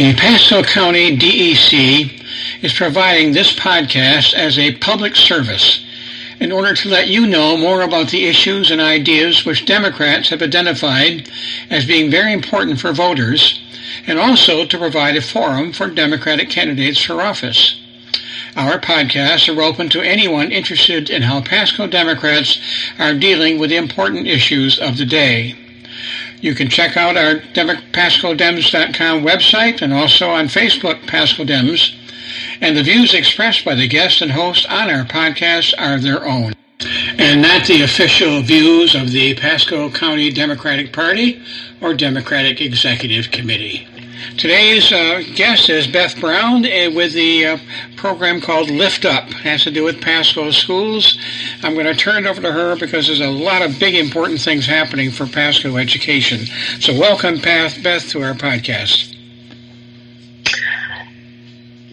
The Pasco County DEC is providing this podcast as a public service in order to let you know more about the issues and ideas which Democrats have identified as being very important for voters, and also to provide a forum for Democratic candidates for office. Our podcasts are open to anyone interested in how Pasco Democrats are dealing with the important issues of the day. You can check out our PascoDems.com website and also on Facebook, Pasco Dems and the views expressed by the guests and hosts on our podcast are their own and not the official views of the Pasco County Democratic Party or Democratic Executive Committee. Today's uh, guest is Beth Brown uh, with the uh, program called Lift Up. It has to do with Pasco schools. I'm going to turn it over to her because there's a lot of big important things happening for Pasco education. So welcome, Beth, Beth to our podcast.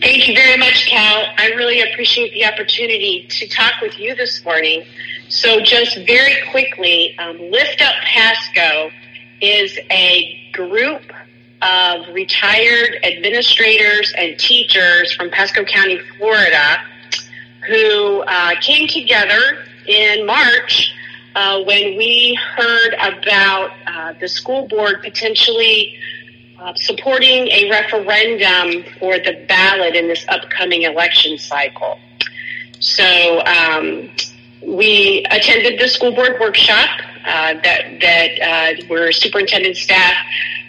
Thank you very much, Cal. I really appreciate the opportunity to talk with you this morning. So, just very quickly, um, Lift Up Pasco is a group of retired administrators and teachers from Pasco County, Florida, who uh, came together in March uh, when we heard about uh, the school board potentially uh, supporting a referendum for the ballot in this upcoming election cycle. So um, we attended the school board workshop that that uh, where superintendent staff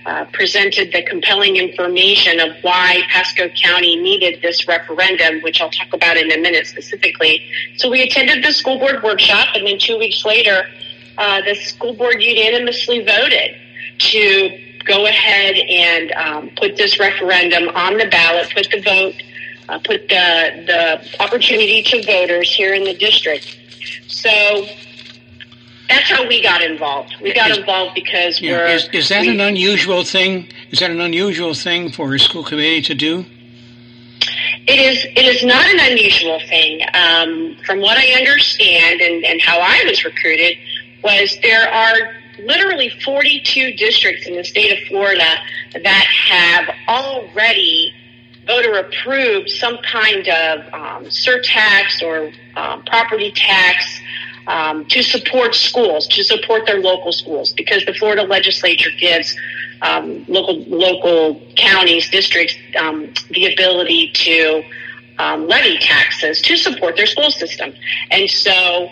uh, presented the compelling information of why Pasco County needed this referendum, which I'll talk about in a minute specifically. So we attended the school board workshop, and then two weeks later, uh, the school board unanimously voted to go ahead and um, put this referendum on the ballot, put the vote, uh, put the, the opportunity to voters here in the district. So that's how we got involved. We got is, involved because yeah, we're. Is, is that we, an unusual thing? Is that an unusual thing for a school committee to do? It is. It is not an unusual thing. Um, from what I understand and, and how I was recruited, was there are literally 42 districts in the state of Florida that have already voter approved some kind of um, surtax or um, property tax um, to support schools, to support their local schools, because the Florida legislature gives um, local local counties, districts um, the ability to um, levy taxes to support their school system, and so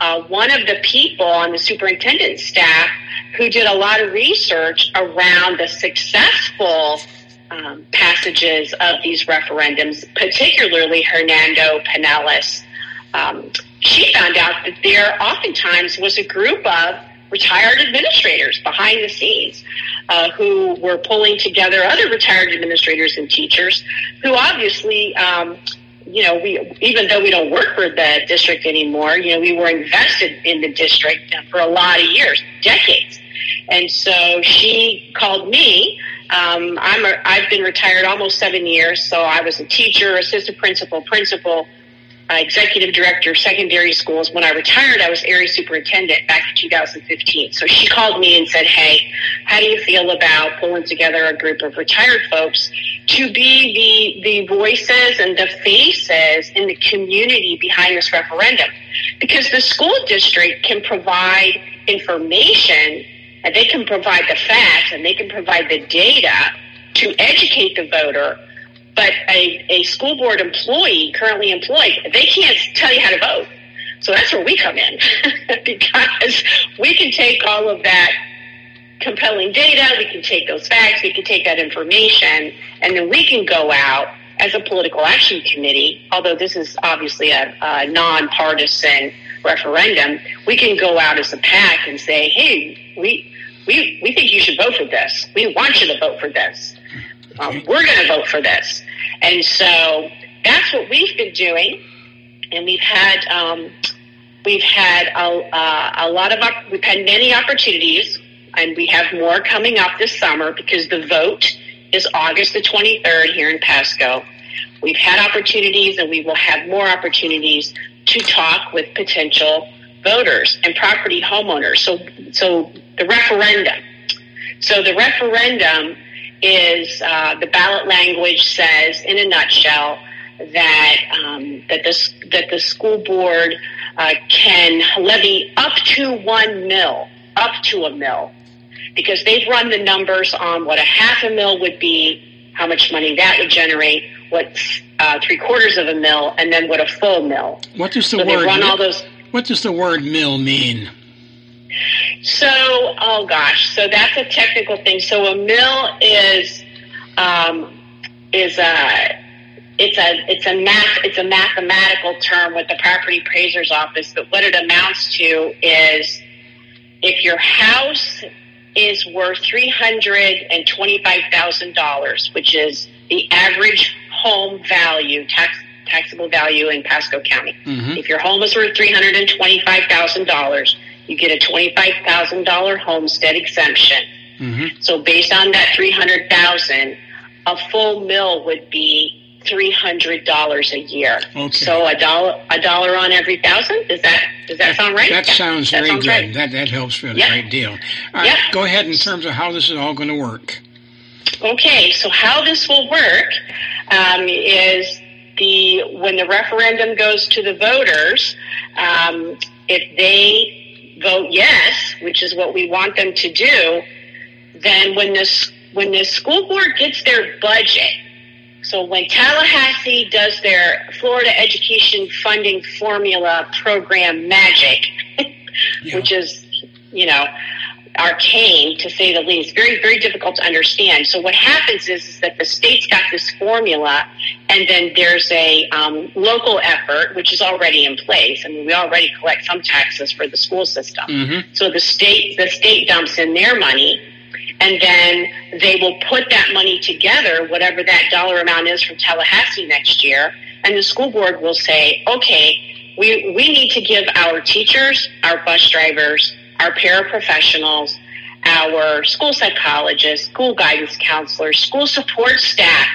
uh, one of the people on the superintendent's staff who did a lot of research around the successful um, passages of these referendums, particularly Hernando Pinellas. Um, she found out that there oftentimes was a group of retired administrators behind the scenes uh, who were pulling together other retired administrators and teachers who obviously um, you know, we even though we don't work for the district anymore, you know, we were invested in the district for a lot of years, decades. And so she called me. Um, I'm a, I've been retired almost seven years, so I was a teacher, assistant principal, principal, uh, executive director of secondary schools. When I retired, I was area superintendent back in 2015. So she called me and said, Hey, how do you feel about pulling together a group of retired folks to be the, the voices and the faces in the community behind this referendum? Because the school district can provide information and they can provide the facts and they can provide the data to educate the voter but a, a school board employee currently employed, they can't tell you how to vote. So that's where we come in because we can take all of that compelling data, we can take those facts, we can take that information, and then we can go out as a political action committee, although this is obviously a, a nonpartisan referendum, we can go out as a PAC and say, hey, we, we, we think you should vote for this. We want you to vote for this. Um, we're going to vote for this. And so that's what we've been doing. And we've had, um, we've had a, uh, a lot of, we've had many opportunities and we have more coming up this summer because the vote is August the 23rd here in Pasco. We've had opportunities and we will have more opportunities to talk with potential voters and property homeowners. So, so the referendum. So the referendum is uh, the ballot language says, in a nutshell, that um, that the that the school board uh, can levy up to one mill, up to a mill, because they've run the numbers on what a half a mill would be, how much money that would generate, what uh, three quarters of a mill, and then what a full mill. What does the so word? run all those. What does the word mill mean? So, oh gosh, so that's a technical thing. So a mill is um, is a it's a it's a math it's a mathematical term with the property appraiser's office. But what it amounts to is if your house is worth three hundred and twenty five thousand dollars, which is the average home value tax taxable value in Pasco County. Mhm. If your home is worth three hundred and twenty five thousand dollars, you get a twenty five thousand dollar homestead exemption. hmm So based on that three hundred thousand, a full mill would be three hundred dollars a year. Okay. So a dollar a dollar on every thousand. Does that does that sound right? That sounds that very good. right. That that helps for a Yeah. great deal. All right, Yeah. go ahead in terms of how this is all going to work. Okay, so how this will work um, is the when the referendum goes to the voters, um, if they vote yes, which is what we want them to do, then when this when the school board gets their budget, so when Tallahassee does their Florida Education Funding Formula Program magic, Yeah. which is you know arcane to say the least, very very difficult to understand. So what happens is, is that the state's got this formula, and then there's a um, local effort which is already in place. I mean, we already collect some taxes for the school system. hmm So the state the state dumps in their money, and then they will put that money together, whatever that dollar amount is from Tallahassee next year, and the school board will say, okay, we we need to give our teachers, our bus drivers, our paraprofessionals, our school psychologists, school guidance counselors, school support staff.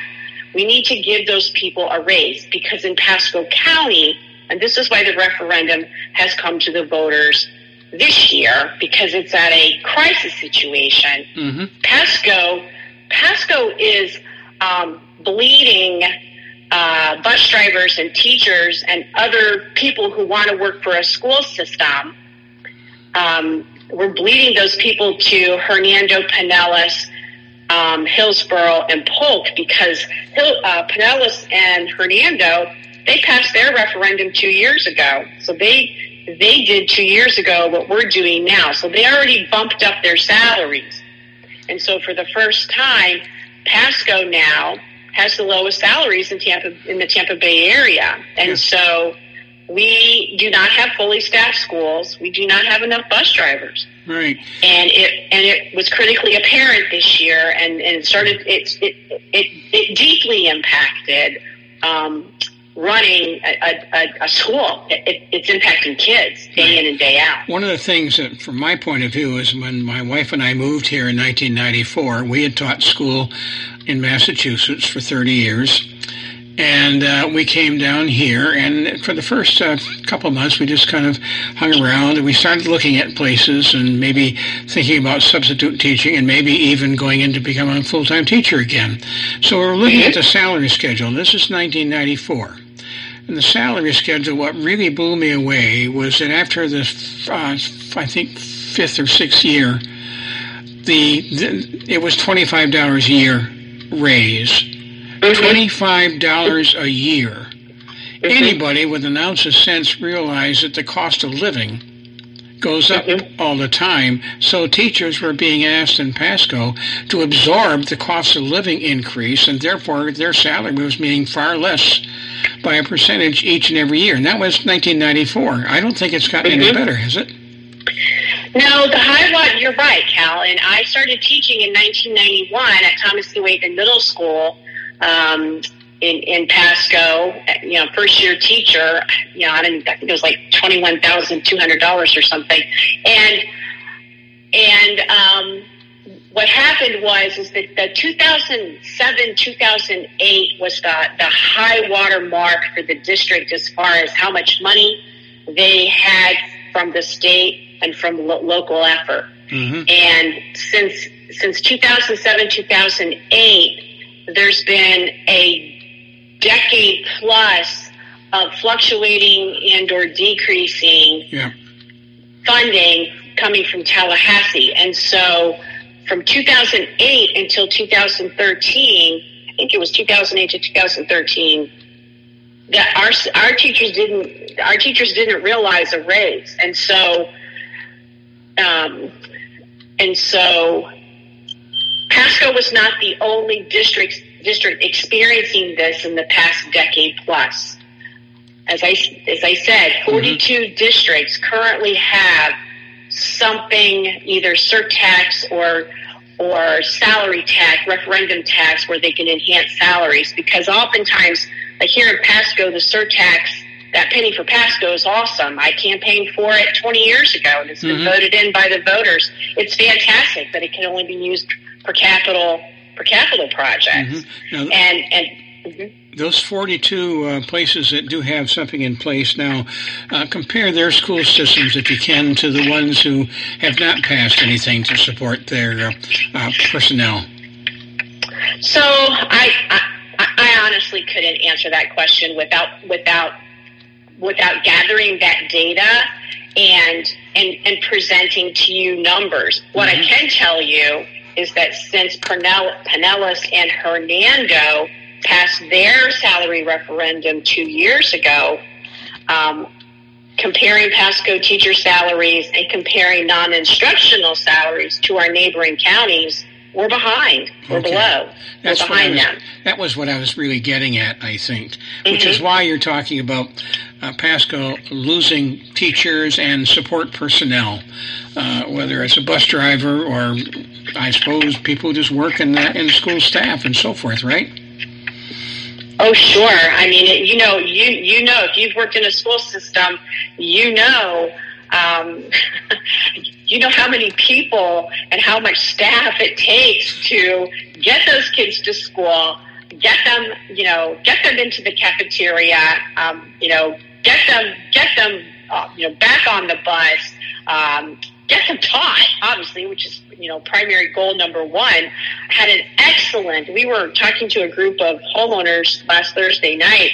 We need to give those people a raise because in Pasco County, and this is why the referendum has come to the voters this year because it's at a crisis situation. hmm Pasco, Pasco is um, bleeding uh, bus drivers and teachers and other people who want to work for a school system. Um, we're bleeding those people to Hernando, Pinellas, um, Hillsborough, and Polk because Hill, uh, Pinellas and Hernando they passed their referendum two years ago, so they they did two years ago what we're doing now. So they already bumped up their salaries. And so for the first time, Pasco now has the lowest salaries in Tampa in the Tampa Bay area. And Yes. so we do not have fully staffed schools. We do not have enough bus drivers. Right. And it and it was critically apparent this year and, and it started it it it, it deeply impacted um, running a, a, a school. It, it, it's impacting kids day in and day out. One of the things that, from my point of view, is when my wife and I moved here in 1994, we had taught school in Massachusetts for 30 years. And uh, we came down here, and for the first uh, couple months, we just kind of hung around, and we started looking at places and maybe thinking about substitute teaching, and maybe even going in to become a full-time teacher again. So we were looking at the salary schedule. This is 1994. And the salary schedule, what really blew me away was that after the, uh, I think, fifth or sixth year, the, the it was twenty five dollars a year raise. Twenty five dollars a year. Anybody with an ounce of sense realized that the cost of living goes up all the time. So teachers were being asked in Pasco to absorb the cost of living increase, and therefore their salary was being far less by a percentage each and every year. And that was 1994. I don't think it's gotten any Mhm. better, has it? No, the high water, you're right, Cal. And I started teaching in 1991 at Thomas New Middle School um, in, in Pasco. You know, first year teacher, you know, I, didn't, I think it was like $21,200 or something. And, and, um, what happened was is that the 2007 2008 was the the high water mark for the district as far as how much money they had from the state and from lo- local effort. Mm-hmm. And since since 2007 2008, there's been a decade plus of fluctuating and or decreasing Yeah. funding coming from Tallahassee. And so from 2008 until 2013, I think it was 2008 to 2013, that our, our teachers didn't, our teachers didn't realize a raise. And so, um, and so Pasco was not the only district, district experiencing this in the past decade plus. As I, as I said, 42 districts currently have something, either surtax or or salary tax, referendum tax, where they can enhance salaries. Because oftentimes, like here in Pasco, the surtax, that penny for Pasco is awesome. I campaigned for it 20 years ago, and it's been Mhm. voted in by the voters. It's fantastic, but it can only be used for capital for capital projects. Mhm. Now, And and mhm. those 42 uh, places that do have something in place now, uh, compare their school systems, if you can, to the ones who have not passed anything to support their uh, uh, personnel. So I, I I honestly couldn't answer that question without without without gathering that data and and and presenting to you numbers. What I Mhm. can tell you is that since Pinellas and Hernando passed their salary referendum two years ago, um, comparing Pasco teacher salaries and comparing non-instructional salaries to our neighboring counties, we're behind. We're Okay. below. That's we're behind was, them. that was what I was really getting at, I think, which Mhm. is why you're talking about uh, Pasco losing teachers and support personnel, uh, whether it's a bus driver or, I suppose, people who just work in, the, in school staff and so forth, right? Oh, sure. I mean, it, you know, you you know, if you've worked in a school system, you know, um, you know how many people and how much staff it takes to get those kids to school, get them, you know, get them into the cafeteria, um, you know, get them, get them, uh, you know, back on the bus, um, get them taught, obviously, which is, you know, primary goal number one. Had an excellent, we were talking to a group of homeowners last Thursday night,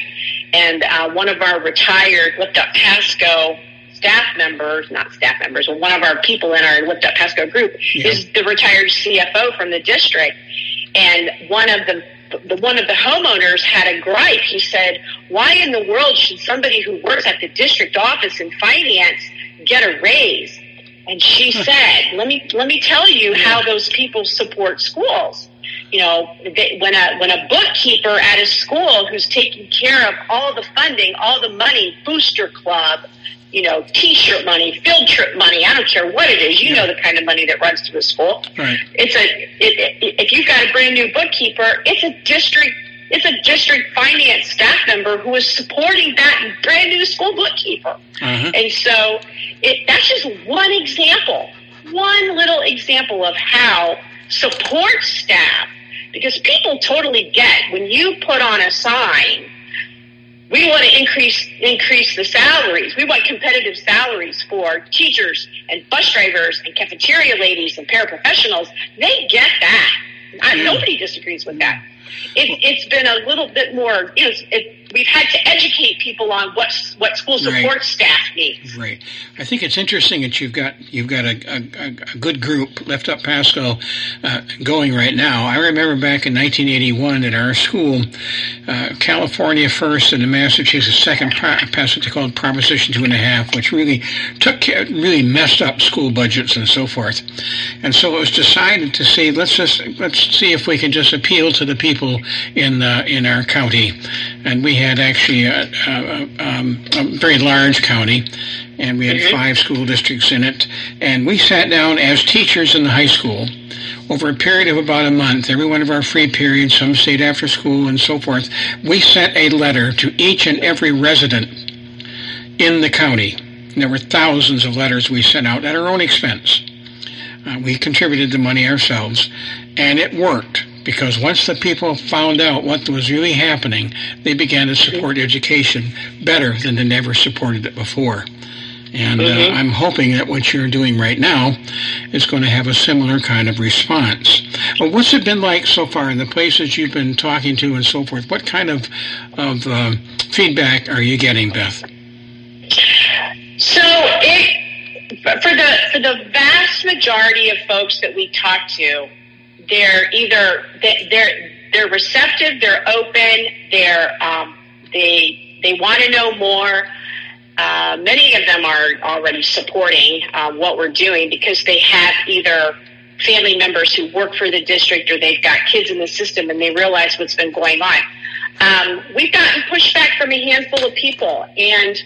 and uh, one of our retired Lift Up Pasco staff members, not staff members, but one of our people in our Lift Up Pasco group Yeah. is the retired CFO from the district. And one of the the one of the homeowners had a gripe. He said, "Why in the world should somebody who works at the district office in finance get a raise?" And she said, "Let me let me tell you how those people support schools. You know, they, when a when a bookkeeper at a school who's taking care of all the funding, all the money, booster club, you know, T-shirt money, field trip money. I don't care what it is. You know the kind of money that runs through the school. Right. It's a it, it, if you've got a brand new bookkeeper, it's a district it's a district finance staff member who is supporting that brand new school bookkeeper. Uh-huh. And so it, that's just one example, one little example of how support staff, because people totally get when you put on a sign, we want to increase increase the salaries. We want competitive salaries for teachers and bus drivers and cafeteria ladies and paraprofessionals. They get that. I, nobody disagrees with that. It, it's been a little bit more. You know, it, we've had to educate people on what what school support Right. staff needs. Right. I think it's interesting that you've got you've got a, a, a good group, Lift Up Pasco, uh, going right now. I remember back in 1981 at our school, uh, California first and the Massachusetts second pa- passed what they called Proposition Two and a Half, which really took care, really messed up school budgets and so forth. And so it was decided to say let's just let's see if we can just appeal to the people in uh, in our county, and we had actually a, a, um, a very large county, and we had Mhm. five school districts in it, and we sat down as teachers in the high school over a period of about a month. Every one of our free periods, some stayed after school, and so forth. We sent a letter to each and every resident in the county. There were thousands of letters we sent out at our own expense. Uh, we contributed the money ourselves, and it worked because once the people found out what was really happening, they began to support education better than they never supported it before. And uh, mm-hmm. uh, I'm hoping that what you're doing right now is going to have a similar kind of response. Well, what's it been like so far in the places you've been talking to and so forth? What kind of, of uh, feedback are you getting, Beth? So it for the for the vast majority of folks that we talk to, they're either they're they're receptive, they're open, they're um, they they want to know more. Uh, many of them are already supporting uh, what we're doing because they have either family members who work for the district or they've got kids in the system and they realize what's been going on. Um, we've gotten pushback from a handful of people, and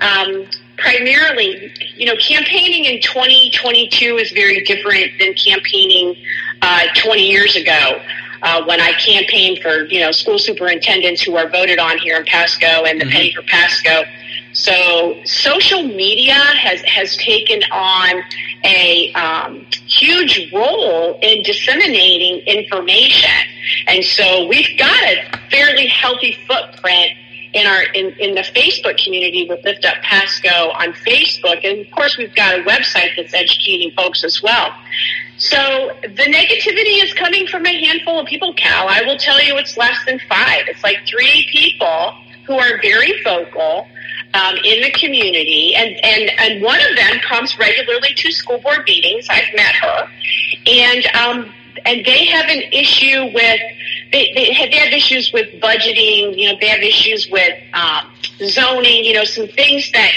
um, primarily, you know, campaigning in 2022 is very different than campaigning uh, 20 years ago. Uh, when I campaigned for, you know, school superintendents who are voted on here in Pasco and the mm-hmm. Penny for Pasco. So social media has, has taken on a um, huge role in disseminating information. And so we've got a fairly healthy footprint in our in, in the Facebook community with Lift Up Pasco on Facebook, and of course we've got a website that's educating folks as well. So the negativity is coming from a handful of people, Cal. I will tell you it's less than five. It's like three people who are very vocal um, in the community, and, and, and one of them comes regularly to school board meetings. I've met her, and um, and they have an issue with they, they, have, they have issues with budgeting. You know, they have issues with um, zoning. You know, some things that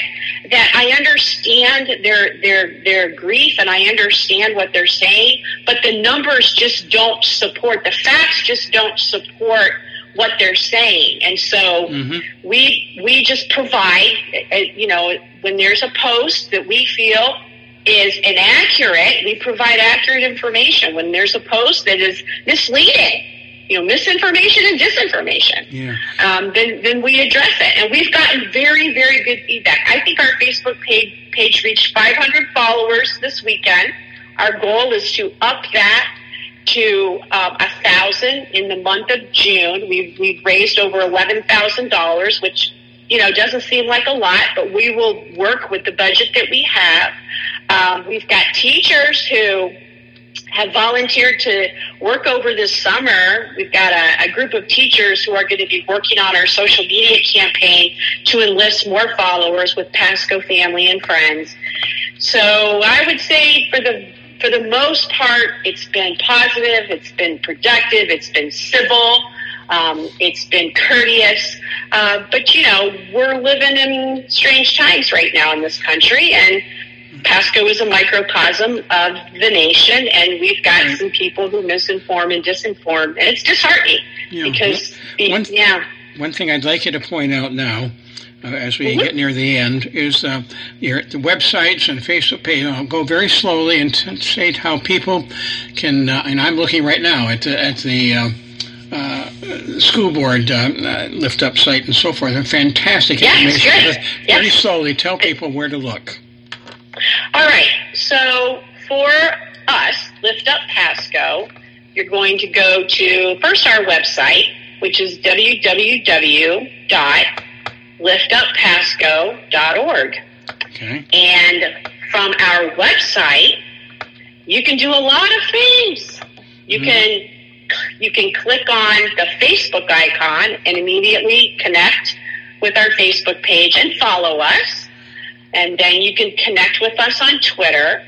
that I understand their their their grief and I understand what they're saying, but the numbers just don't support the facts. Just don't support what they're saying, and so mm-hmm. we we just provide. Uh, you know, when there's a post that we feel is inaccurate, we provide accurate information. When there's a post that is misleading, you know, misinformation and disinformation, yeah. um, then, then we address it. And we've gotten very, very good feedback. I think our Facebook page, page reached 500 followers this weekend. Our goal is to up that to um, a thousand in the month of June. We've, we've raised over $11,000, which, you know, doesn't seem like a lot, but we will work with the budget that we have. Um, we've got teachers who have volunteered to work over this summer. We've got a, a, group of teachers who are going to be working on our social media campaign to enlist more followers with Pasco family and friends. So I would say for the for the most part, it's been positive, it's been productive, it's been civil, um, it's been courteous. Uh, but you know, we're living in strange times right now in this country, and Pasco is a microcosm of the nation, and we've got right. some people who misinform and disinform, and it's disheartening yeah. because, one, yeah. One thing I'd like you to point out now, uh, as we mm-hmm. get near the end, is uh, your the websites and Facebook page. I'll go very slowly and t- say how people can. Uh, and I'm looking right now at the, at the. Uh, uh, school board uh, uh, lift up site and so forth. And fantastic yes, information. Very yes. slowly, tell people where to look. All right. So for us, Lift Up Pasco, you're going to go to first our website, which is www.liftuppasco.org. Okay. And from our website, you can do a lot of things. You mm-hmm. can you can click on the Facebook icon and immediately connect with our Facebook page and follow us. And then you can connect with us on Twitter.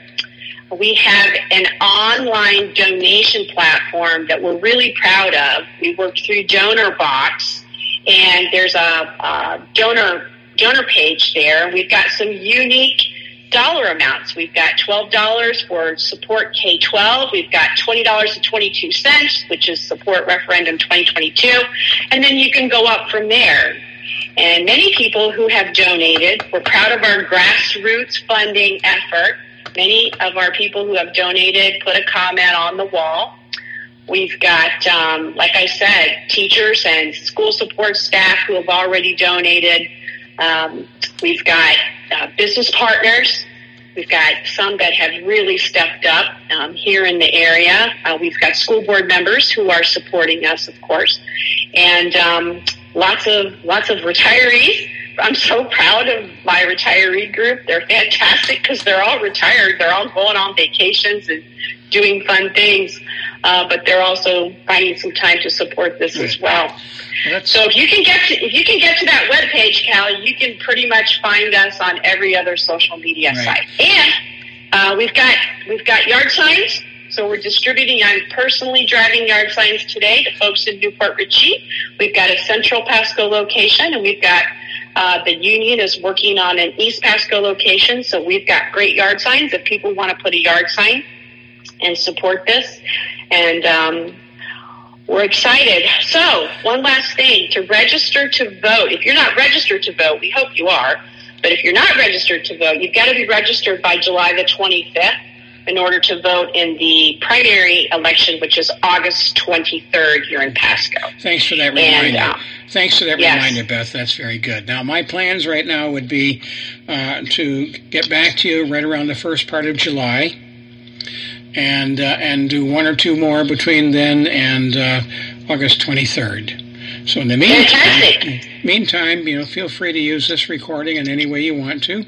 We have an online donation platform that we're really proud of. We work through DonorBox, and there's a, a donor donor page there. We've got some unique dollar amounts. We've got $12 for support K-12. We've got $20.22, which is support referendum 2022. And then you can go up from there. And many people who have donated, we're proud of our grassroots funding effort. Many of our people who have donated put a comment on the wall. We've got, um, like I said, teachers and school support staff who have already donated. Um, we've got uh, business partners. We've got some that have really stepped up um, here in the area. Uh, we've got school board members who are supporting us, of course, and um, lots of lots of retirees I'm so proud of my retiree group. They're fantastic because they're all retired. They're all going on vacations and doing fun things, uh, but they're also finding some time to support this as well. so if you can get to if you can get to that web page, Callie, you can pretty much find us on every other social media right. site. And uh, we've got we've got yard signs. So we're distributing. I'm personally driving yard signs today to folks in New Port Richey. We've got a central Pasco location, and we've got uh, the union is working on an East Pasco location. So we've got great yard signs. If people want to put a yard sign and support this. And um, we're excited. So, one last thing to register to vote. If you're not registered to vote, we hope you are. But if you're not registered to vote, you've got to be registered by July the 25th in order to vote in the primary election, which is August 23rd here in Pasco. Thanks for that reminder. And, uh, Thanks for that yes. reminder, Beth. That's very good. Now, my plans right now would be uh, to get back to you right around the first part of July and uh, and do one or two more between then and uh, August 23rd. So in the meantime, meantime, you know, feel free to use this recording in any way you want to.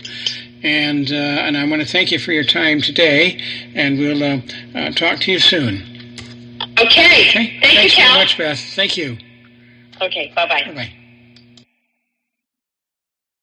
And uh, and I want to thank you for your time today, and we'll uh, uh, talk to you soon. Okay. okay? Thank Thanks you, Cal. so much, Beth. Thank you. Okay. Bye bye. Bye bye.